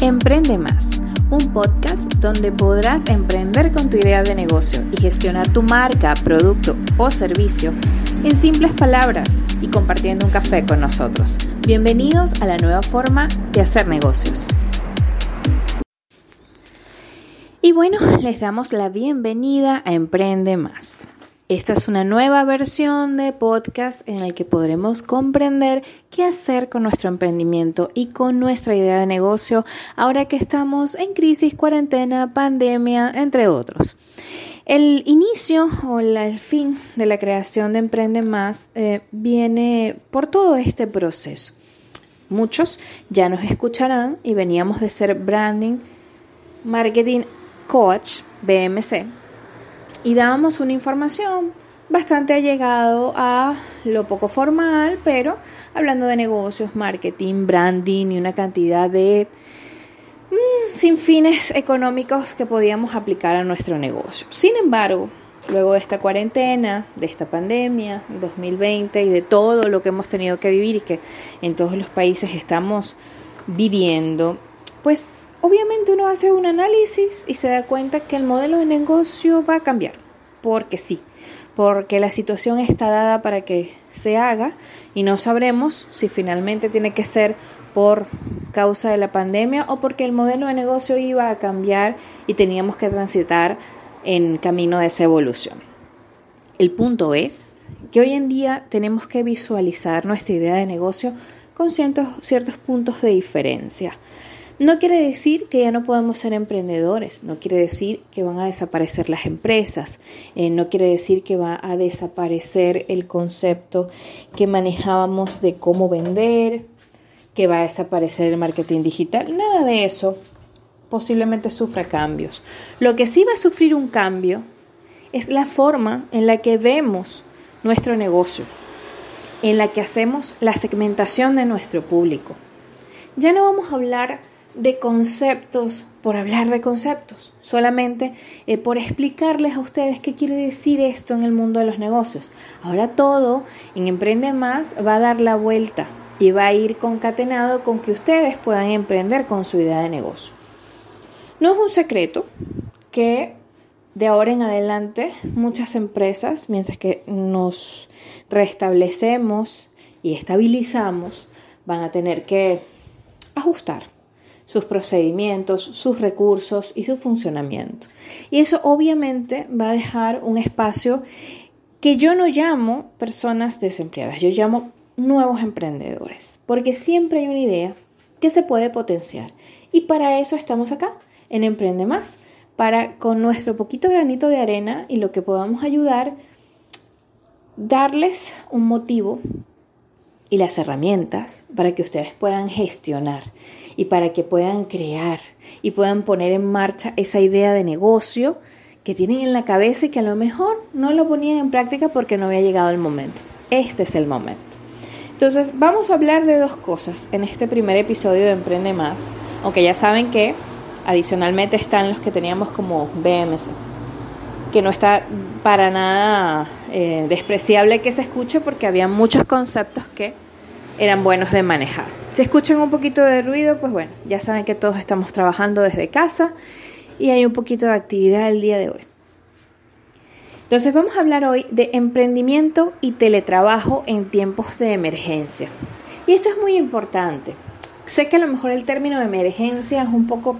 Emprende Más, un podcast donde podrás emprender con tu idea de negocio y gestionar tu marca, producto o servicio en simples palabras y compartiendo un café con nosotros. Bienvenidos a la nueva forma de hacer negocios. Y bueno, les damos la bienvenida a Emprende Más. Esta es una nueva versión de podcast en el que podremos comprender qué hacer con nuestro emprendimiento y con nuestra idea de negocio ahora que estamos en crisis, cuarentena, pandemia, entre otros. El inicio o el fin de la creación de Emprende Más eh, viene por todo este proceso. Muchos ya nos escucharán y veníamos de ser Branding Marketing Coach, BMC, y dábamos una información bastante allegado a lo poco formal, pero hablando de negocios, marketing, branding y una cantidad de mm, sin fines económicos que podíamos aplicar a nuestro negocio. Sin embargo, luego de esta cuarentena, de esta pandemia 2020 y de todo lo que hemos tenido que vivir y que en todos los países estamos viviendo, pues obviamente uno hace un análisis y se da cuenta que el modelo de negocio va a cambiar, porque sí, porque la situación está dada para que se haga y no sabremos si finalmente tiene que ser por causa de la pandemia o porque el modelo de negocio iba a cambiar y teníamos que transitar en camino de esa evolución. El punto es que hoy en día tenemos que visualizar nuestra idea de negocio con ciertos, ciertos puntos de diferencia. No quiere decir que ya no podemos ser emprendedores, no quiere decir que van a desaparecer las empresas, eh, no quiere decir que va a desaparecer el concepto que manejábamos de cómo vender, que va a desaparecer el marketing digital, nada de eso posiblemente sufra cambios. Lo que sí va a sufrir un cambio es la forma en la que vemos nuestro negocio, en la que hacemos la segmentación de nuestro público. Ya no vamos a hablar de conceptos por hablar de conceptos, solamente eh, por explicarles a ustedes qué quiere decir esto en el mundo de los negocios. Ahora todo en Emprende Más va a dar la vuelta y va a ir concatenado con que ustedes puedan emprender con su idea de negocio. No es un secreto que de ahora en adelante muchas empresas, mientras que nos restablecemos y estabilizamos, van a tener que ajustar sus procedimientos, sus recursos y su funcionamiento. Y eso obviamente va a dejar un espacio que yo no llamo personas desempleadas, yo llamo nuevos emprendedores, porque siempre hay una idea que se puede potenciar. Y para eso estamos acá, en Emprende Más, para con nuestro poquito granito de arena y lo que podamos ayudar, darles un motivo y las herramientas para que ustedes puedan gestionar y para que puedan crear y puedan poner en marcha esa idea de negocio que tienen en la cabeza y que a lo mejor no lo ponían en práctica porque no había llegado el momento. Este es el momento. Entonces, vamos a hablar de dos cosas en este primer episodio de Emprende Más, aunque ya saben que adicionalmente están los que teníamos como BMC, que no está para nada eh, despreciable que se escuche porque había muchos conceptos que eran buenos de manejar. Si escuchan un poquito de ruido, pues bueno, ya saben que todos estamos trabajando desde casa y hay un poquito de actividad el día de hoy. Entonces vamos a hablar hoy de emprendimiento y teletrabajo en tiempos de emergencia. Y esto es muy importante. Sé que a lo mejor el término de emergencia es un poco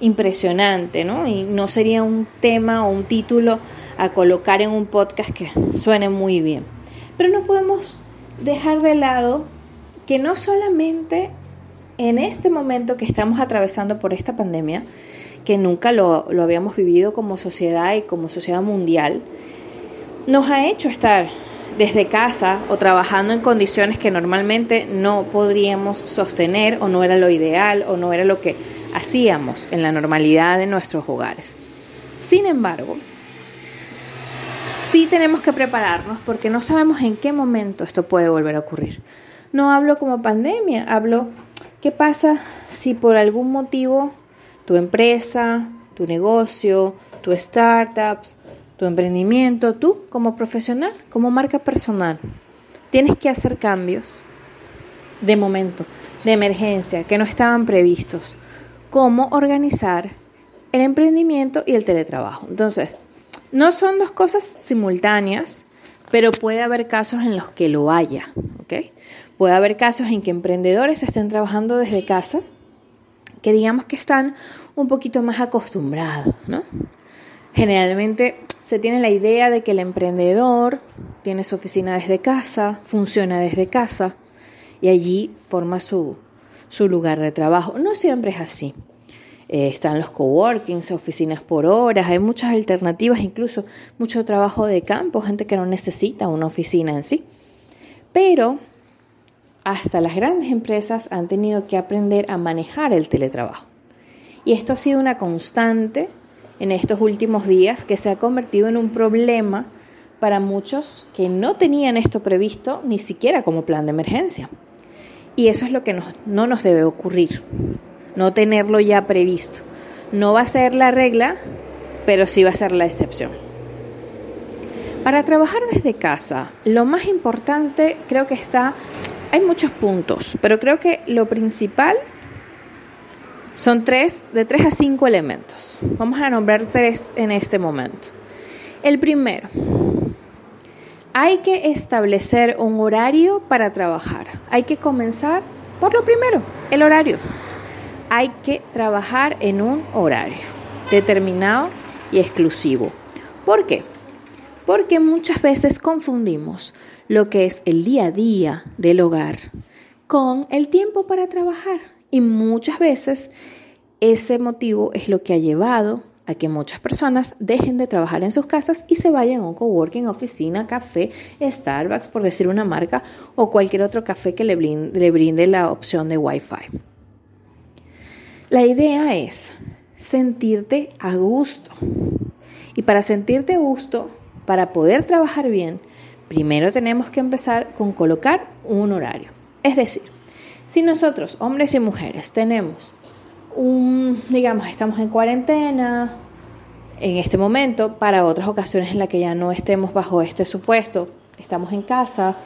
impresionante, ¿no? Y no sería un tema o un título a colocar en un podcast que suene muy bien. Pero no podemos dejar de lado que no solamente en este momento que estamos atravesando por esta pandemia, que nunca lo, habíamos vivido como sociedad y como sociedad mundial, nos ha hecho estar desde casa o trabajando en condiciones que normalmente no podríamos sostener o no era lo ideal o no era lo que hacíamos en la normalidad de nuestros hogares. Sin embargo, sí tenemos que prepararnos porque no sabemos en qué momento esto puede volver a ocurrir. No hablo como pandemia, hablo qué pasa si por algún motivo tu empresa, tu negocio, tu startups, tu emprendimiento, tú como profesional, como marca personal, tienes que hacer cambios de momento, de emergencia, que no estaban previstos. cómo organizar el emprendimiento y el teletrabajo. Entonces, no son dos cosas simultáneas, pero puede haber casos en los que lo haya, ¿ok? Puede haber casos en que emprendedores estén trabajando desde casa, que digamos que están un poquito más acostumbrados, ¿no? Generalmente se tiene la idea de que el emprendedor tiene su oficina desde casa, funciona desde casa y allí forma su, su lugar de trabajo. No siempre es así. Eh, están los coworkings, oficinas por horas, hay muchas alternativas, incluso mucho trabajo de campo, gente que no necesita una oficina en sí. Pero hasta las grandes empresas han tenido que aprender a manejar el teletrabajo. Y esto ha sido una constante en estos últimos días que se ha convertido en un problema para muchos que no tenían esto previsto ni siquiera como plan de emergencia. Y eso es lo que no nos debe ocurrir no tenerlo ya previsto. No va a ser la regla, pero sí va a ser la excepción. Para trabajar desde casa, lo más importante creo que está, hay muchos puntos, pero creo que lo principal son tres, de tres a cinco elementos. Vamos a nombrar tres en este momento. El primero, hay que establecer un horario para trabajar. Hay que comenzar por lo primero, el horario hay que trabajar en un horario determinado y exclusivo. ¿Por qué? Porque muchas veces confundimos lo que es el día a día del hogar con el tiempo para trabajar. Y muchas veces ese motivo es lo que ha llevado a que muchas personas dejen de trabajar en sus casas y se vayan a un coworking, oficina, café, Starbucks, por decir una marca, o cualquier otro café que le brinde, la opción de Wi-Fi. La idea es sentirte a gusto. Y para sentirte a gusto, para poder trabajar bien, primero tenemos que empezar con colocar un horario. Es decir, si nosotros, hombres y mujeres, tenemos un, digamos, estamos en cuarentena en este momento, para otras ocasiones en las que ya no estemos bajo este supuesto, estamos en casa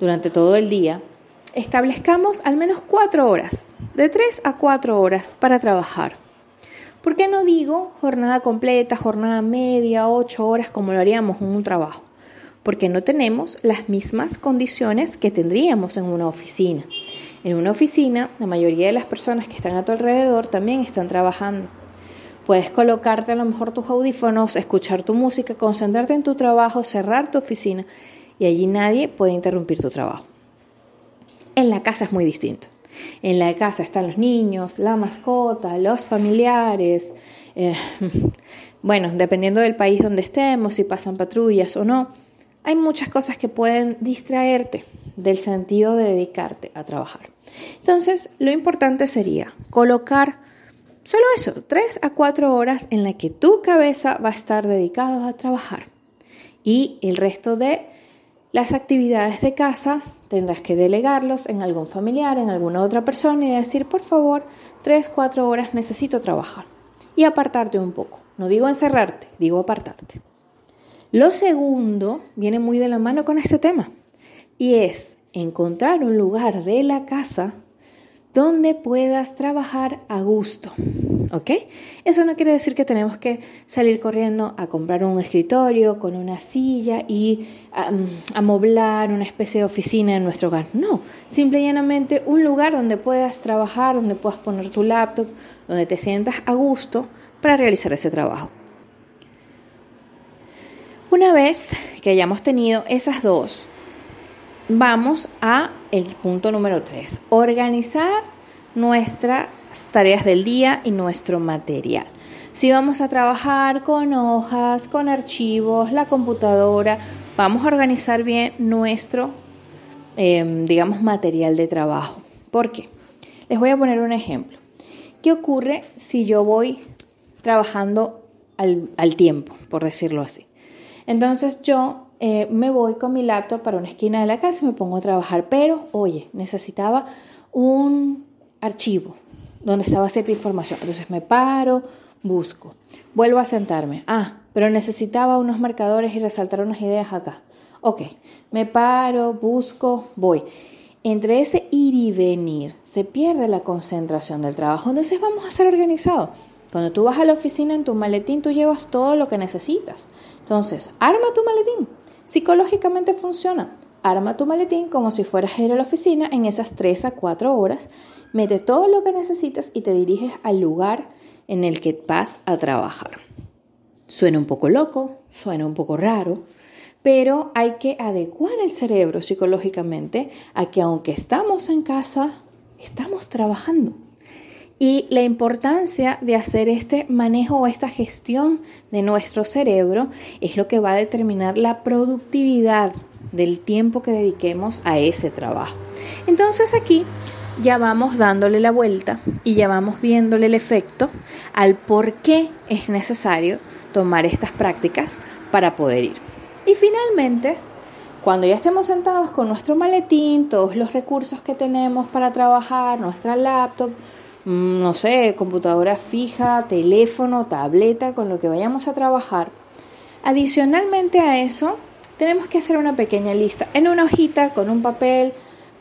durante todo el día, establezcamos al menos cuatro horas, de tres a cuatro horas para trabajar. ¿Por qué no digo jornada completa, jornada media, ocho horas como lo haríamos en un trabajo? Porque no tenemos las mismas condiciones que tendríamos en una oficina. En una oficina, la mayoría de las personas que están a tu alrededor también están trabajando. Puedes colocarte a lo mejor tus audífonos, escuchar tu música, concentrarte en tu trabajo, cerrar tu oficina y allí nadie puede interrumpir tu trabajo. En la casa es muy distinto. En la casa están los niños, la mascota, los familiares. Eh, bueno, dependiendo del país donde estemos, si pasan patrullas o no, hay muchas cosas que pueden distraerte del sentido de dedicarte a trabajar. Entonces, lo importante sería colocar solo eso, tres a cuatro horas en la que tu cabeza va a estar dedicada a trabajar y el resto de las actividades de casa tendrás que delegarlos en algún familiar, en alguna otra persona y decir, por favor, tres, cuatro horas necesito trabajar. Y apartarte un poco. No digo encerrarte, digo apartarte. Lo segundo viene muy de la mano con este tema y es encontrar un lugar de la casa donde puedas trabajar a gusto. ¿Ok? Eso no quiere decir que tenemos que salir corriendo a comprar un escritorio con una silla y amoblar una especie de oficina en nuestro hogar. No, simple y llanamente un lugar donde puedas trabajar, donde puedas poner tu laptop, donde te sientas a gusto para realizar ese trabajo. Una vez que hayamos tenido esas dos, vamos a el punto número tres, organizar nuestra tareas del día y nuestro material. Si vamos a trabajar con hojas, con archivos, la computadora, vamos a organizar bien nuestro, em, digamos, material de trabajo. ¿Por qué? Les voy a poner un ejemplo. ¿Qué ocurre si yo voy trabajando al tiempo, por decirlo así? Entonces yo eh, me voy con mi laptop para una esquina de la casa y me pongo a trabajar, pero oye, necesitaba un archivo, donde estaba cierta información. Entonces me paro, busco, vuelvo a sentarme. Ah, pero necesitaba unos marcadores y resaltar unas ideas acá. Ok, me paro, busco, voy. entre ese ir y venir se pierde la concentración del trabajo. Entonces vamos a ser organizados. Cuando tú vas a la oficina en tu maletín, tú llevas todo lo que necesitas. Entonces, arma tu maletín. Psicológicamente funciona. Arma tu maletín como si fueras a ir a la oficina en esas 3 a 4 horas. Mete todo lo que necesitas y te diriges al lugar en el que vas a trabajar. Suena un poco loco, suena un poco raro, pero hay que adecuar el cerebro psicológicamente a que aunque estamos en casa, estamos trabajando. Y la importancia de hacer este manejo o esta gestión de nuestro cerebro es lo que va a determinar la productividad del tiempo que dediquemos a ese trabajo. Entonces aquí ya vamos dándole la vuelta y ya vamos viéndole el efecto al por qué es necesario tomar estas prácticas para poder ir. Y finalmente, cuando ya estemos sentados con nuestro maletín, todos los recursos que tenemos para trabajar, nuestra laptop, no sé, computadora fija, teléfono, tableta, con lo que vayamos a trabajar, adicionalmente a eso, tenemos que hacer una pequeña lista en una hojita con un papel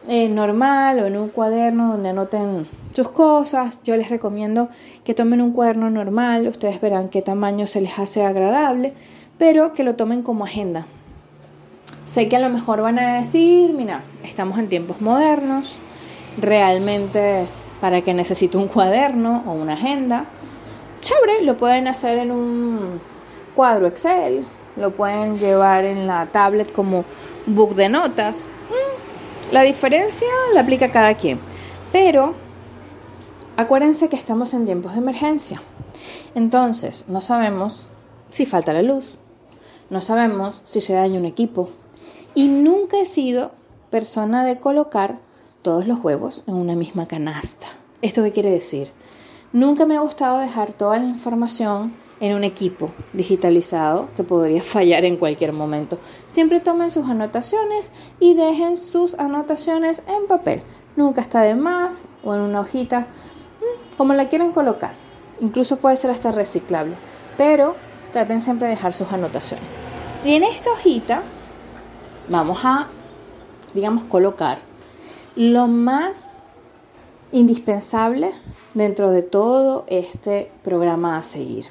eh, normal o en un cuaderno donde anoten sus cosas. Yo les recomiendo que tomen un cuaderno normal, ustedes verán qué tamaño se les hace agradable pero que lo tomen como agenda. Sé que a lo mejor van a decir, mira, estamos en tiempos modernos, realmente para que necesito un cuaderno o una agenda, chévere, lo pueden hacer en un cuadro Excel, lo pueden llevar en la tablet como book de notas. Mm, la diferencia la aplica cada quien, pero acuérdense que estamos en tiempos de emergencia. Entonces, no sabemos si falta la luz, no sabemos si se daña un equipo. Y nunca he sido persona de colocar todos los huevos en una misma canasta. ¿Esto qué quiere decir? Nunca me ha gustado dejar toda la información en un equipo digitalizado que podría fallar en cualquier momento. Siempre tomen sus anotaciones y dejen sus anotaciones en papel. Nunca está de más o en una hojita, como la quieran colocar. Incluso puede ser hasta reciclable. Pero traten siempre de dejar sus anotaciones. Y en esta hojita vamos a, digamos, colocar lo más indispensable dentro de todo este programa a seguir.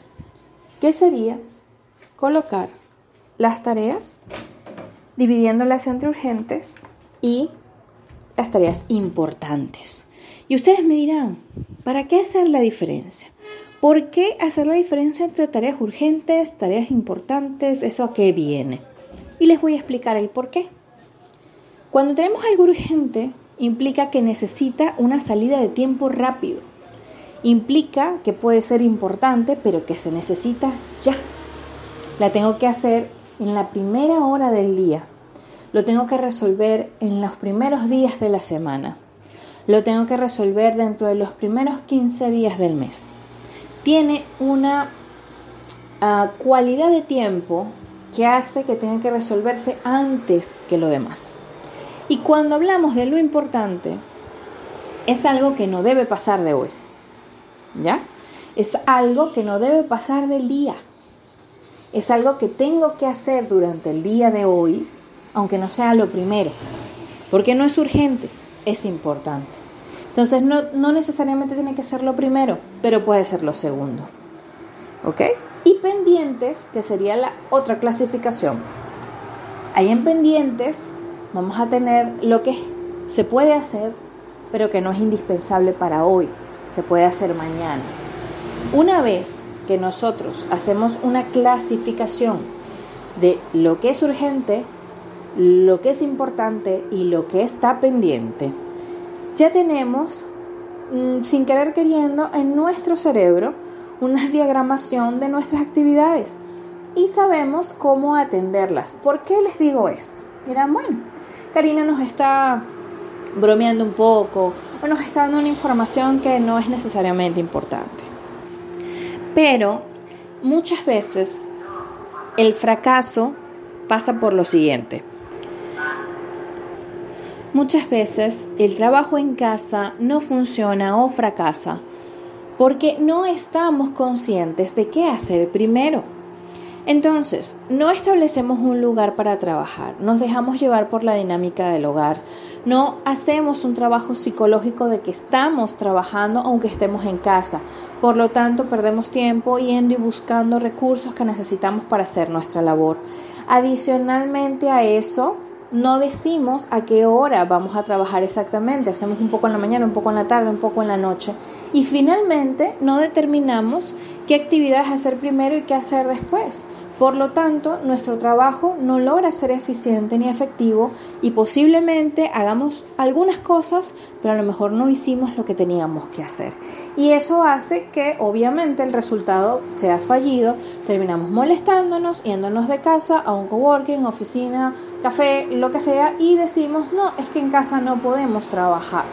¿Qué sería? Colocar las tareas, dividiéndolas entre urgentes y las tareas importantes. Y ustedes me dirán, ¿para qué hacer la diferencia? ¿Por qué hacer la diferencia entre tareas urgentes, tareas importantes? ¿Eso a qué viene? Y les voy a explicar el por qué. Cuando tenemos algo urgente, implica que necesita una salida de tiempo rápido. Implica que puede ser importante, pero que se necesita ya. La tengo que hacer en la primera hora del día. Lo tengo que resolver en los primeros días de la semana. Lo tengo que resolver dentro de los primeros 15 días del mes tiene una ah, cualidad de tiempo que hace que tenga que resolverse antes que lo demás. Y cuando hablamos de lo importante, es algo que no debe pasar de hoy. ¿Ya? Es algo que no debe pasar del día. Es algo que tengo que hacer durante el día de hoy, aunque no sea lo primero. Porque no es urgente, es importante. Entonces no, necesariamente tiene que ser lo primero, pero puede ser lo segundo. ¿Ok? Y pendientes, que sería la otra clasificación. Ahí en pendientes vamos a tener lo que se puede hacer, pero que no es indispensable para hoy. Se puede hacer mañana. Una vez que nosotros hacemos una clasificación de lo que es urgente, lo que es importante y lo que está pendiente, ya tenemos, mm, sin querer queriendo, en nuestro cerebro una diagramación de nuestras actividades y sabemos cómo atenderlas. ¿Por qué les digo esto? Miran, bueno, Karina nos está bromeando un poco o nos está dando una información que no es necesariamente importante. Pero muchas veces el fracaso pasa por lo siguiente. Muchas veces el trabajo en casa no funciona o fracasa porque no estamos conscientes de qué hacer primero. Entonces, no establecemos un lugar para trabajar, nos dejamos llevar por la dinámica del hogar, No hacemos un trabajo psicológico de que estamos trabajando aunque estemos en casa. Por lo tanto, perdemos tiempo yendo y buscando recursos que necesitamos para hacer nuestra labor. Adicionalmente a eso, no decimos a qué hora vamos a trabajar exactamente. Hacemos un poco en la mañana, un poco en la tarde, un poco en la noche. Y finalmente no determinamos qué actividades hacer primero y qué hacer después. Por lo tanto, nuestro trabajo no logra ser eficiente ni efectivo y posiblemente hagamos algunas cosas, pero a lo mejor no hicimos lo que teníamos que hacer. Y eso hace que obviamente el resultado sea fallido, terminamos molestándonos, yéndonos de casa a un coworking, oficina, café, lo que sea, y decimos, no, es que en casa no podemos trabajar.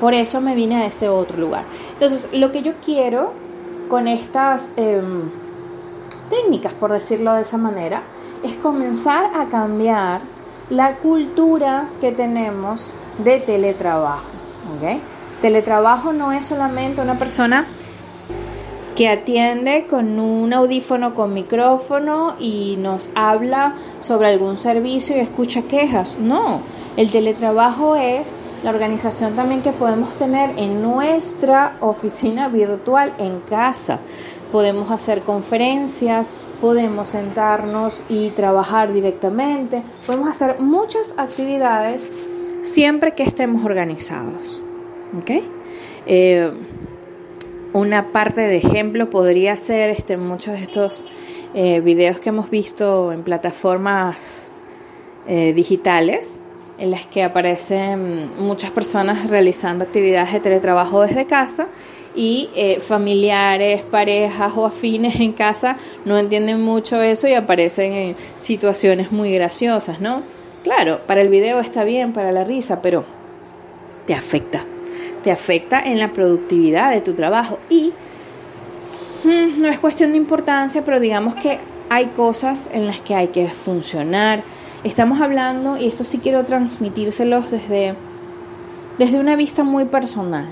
Por eso me vine a este otro lugar. Entonces, lo que yo quiero con estas... Em, técnicas, por decirlo de esa manera, es comenzar a cambiar la cultura que tenemos de teletrabajo. Teletrabajo no es solamente una persona que atiende con un audífono con micrófono y nos habla sobre algún servicio y escucha quejas. No, el teletrabajo es la organización también que podemos tener en nuestra oficina virtual en casa. Podemos hacer conferencias, podemos sentarnos y trabajar directamente, podemos hacer muchas actividades siempre que estemos organizados. Eh, una parte de ejemplo podría ser este, muchos de estos eh, videos que hemos visto en plataformas eh, digitales en las que aparecen muchas personas realizando actividades de teletrabajo desde casa y eh, familiares, parejas o afines en casa no entienden mucho eso y aparecen en situaciones muy graciosas, ¿no? Claro, para el video está bien, para la risa, pero te afecta. Te afecta en la productividad de tu trabajo y mm, no es cuestión de importancia, pero digamos que hay cosas en las que hay que funcionar. Estamos hablando, y esto sí quiero transmitírselos desde, desde una vista muy personal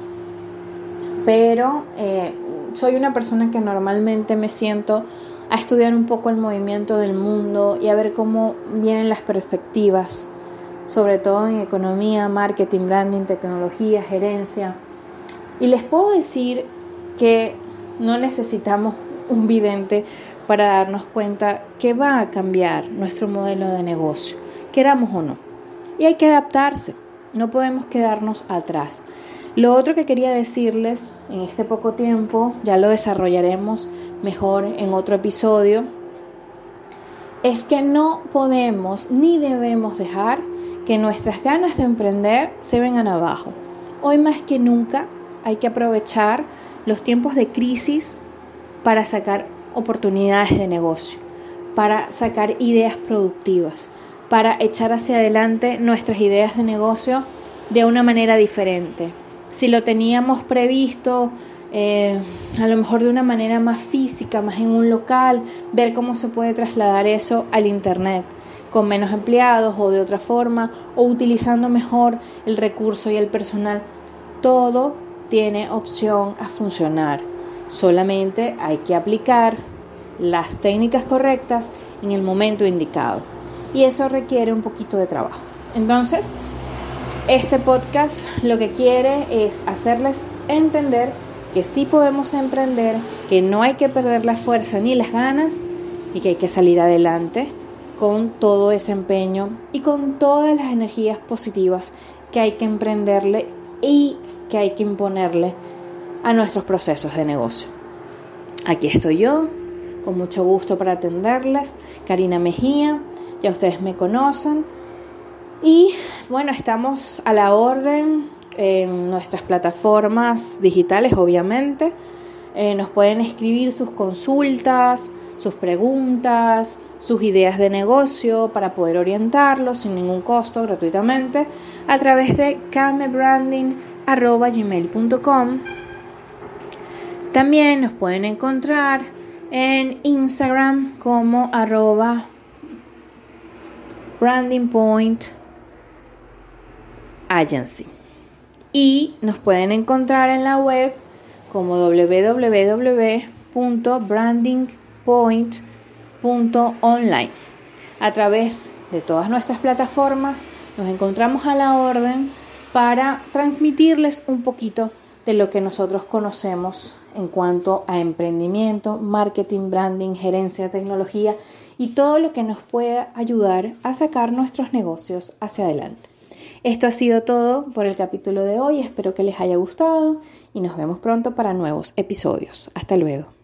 pero eh, soy una persona que normalmente me siento a estudiar un poco el movimiento del mundo y a ver cómo vienen las perspectivas, sobre todo en economía, marketing, branding, tecnología, gerencia. Y les puedo decir que no necesitamos un vidente para darnos cuenta que va a cambiar nuestro modelo de negocio, queramos o no. Y hay que adaptarse, no podemos quedarnos atrás. Lo otro que quería decirles en este poco tiempo, ya lo desarrollaremos mejor en otro episodio, es que no podemos ni debemos dejar que nuestras ganas de emprender se vengan abajo. Hoy más que nunca hay que aprovechar los tiempos de crisis para sacar oportunidades de negocio, para sacar ideas productivas, para echar hacia adelante nuestras ideas de negocio de una manera diferente, si lo teníamos previsto, eh, a lo mejor de una manera más física, más en un local, ver cómo se puede trasladar eso al Internet, con menos empleados o de otra forma, o utilizando mejor el recurso y el personal. Todo tiene opción a funcionar. Solamente hay que aplicar las técnicas correctas en el momento indicado. Y eso requiere un poquito de trabajo. Entonces, este podcast lo que quiere es hacerles entender que sí podemos emprender, que no hay que perder la fuerza ni las ganas y que hay que salir adelante con todo ese empeño y con todas las energías positivas que hay que emprenderle y que hay que imponerle a nuestros procesos de negocio. Aquí estoy yo, con mucho gusto para atenderles, Karina Mejía, ya ustedes me conocen. Y bueno, estamos a la orden en nuestras plataformas digitales, obviamente. Eh, nos pueden escribir sus consultas, sus preguntas, sus ideas de negocio para poder orientarlos sin ningún costo, gratuitamente, a través de camebranding.gmail.com. También nos pueden encontrar en Instagram como arroba brandingpoint Agency. Y nos pueden encontrar en la web como www.brandingpoint.online. A través de todas nuestras plataformas nos encontramos a la orden para transmitirles un poquito de lo que nosotros conocemos en cuanto a emprendimiento, marketing, branding, gerencia, tecnología y todo lo que nos pueda ayudar a sacar nuestros negocios hacia adelante. Esto ha sido todo por el capítulo de hoy, espero que les haya gustado y nos vemos pronto para nuevos episodios. Hasta luego.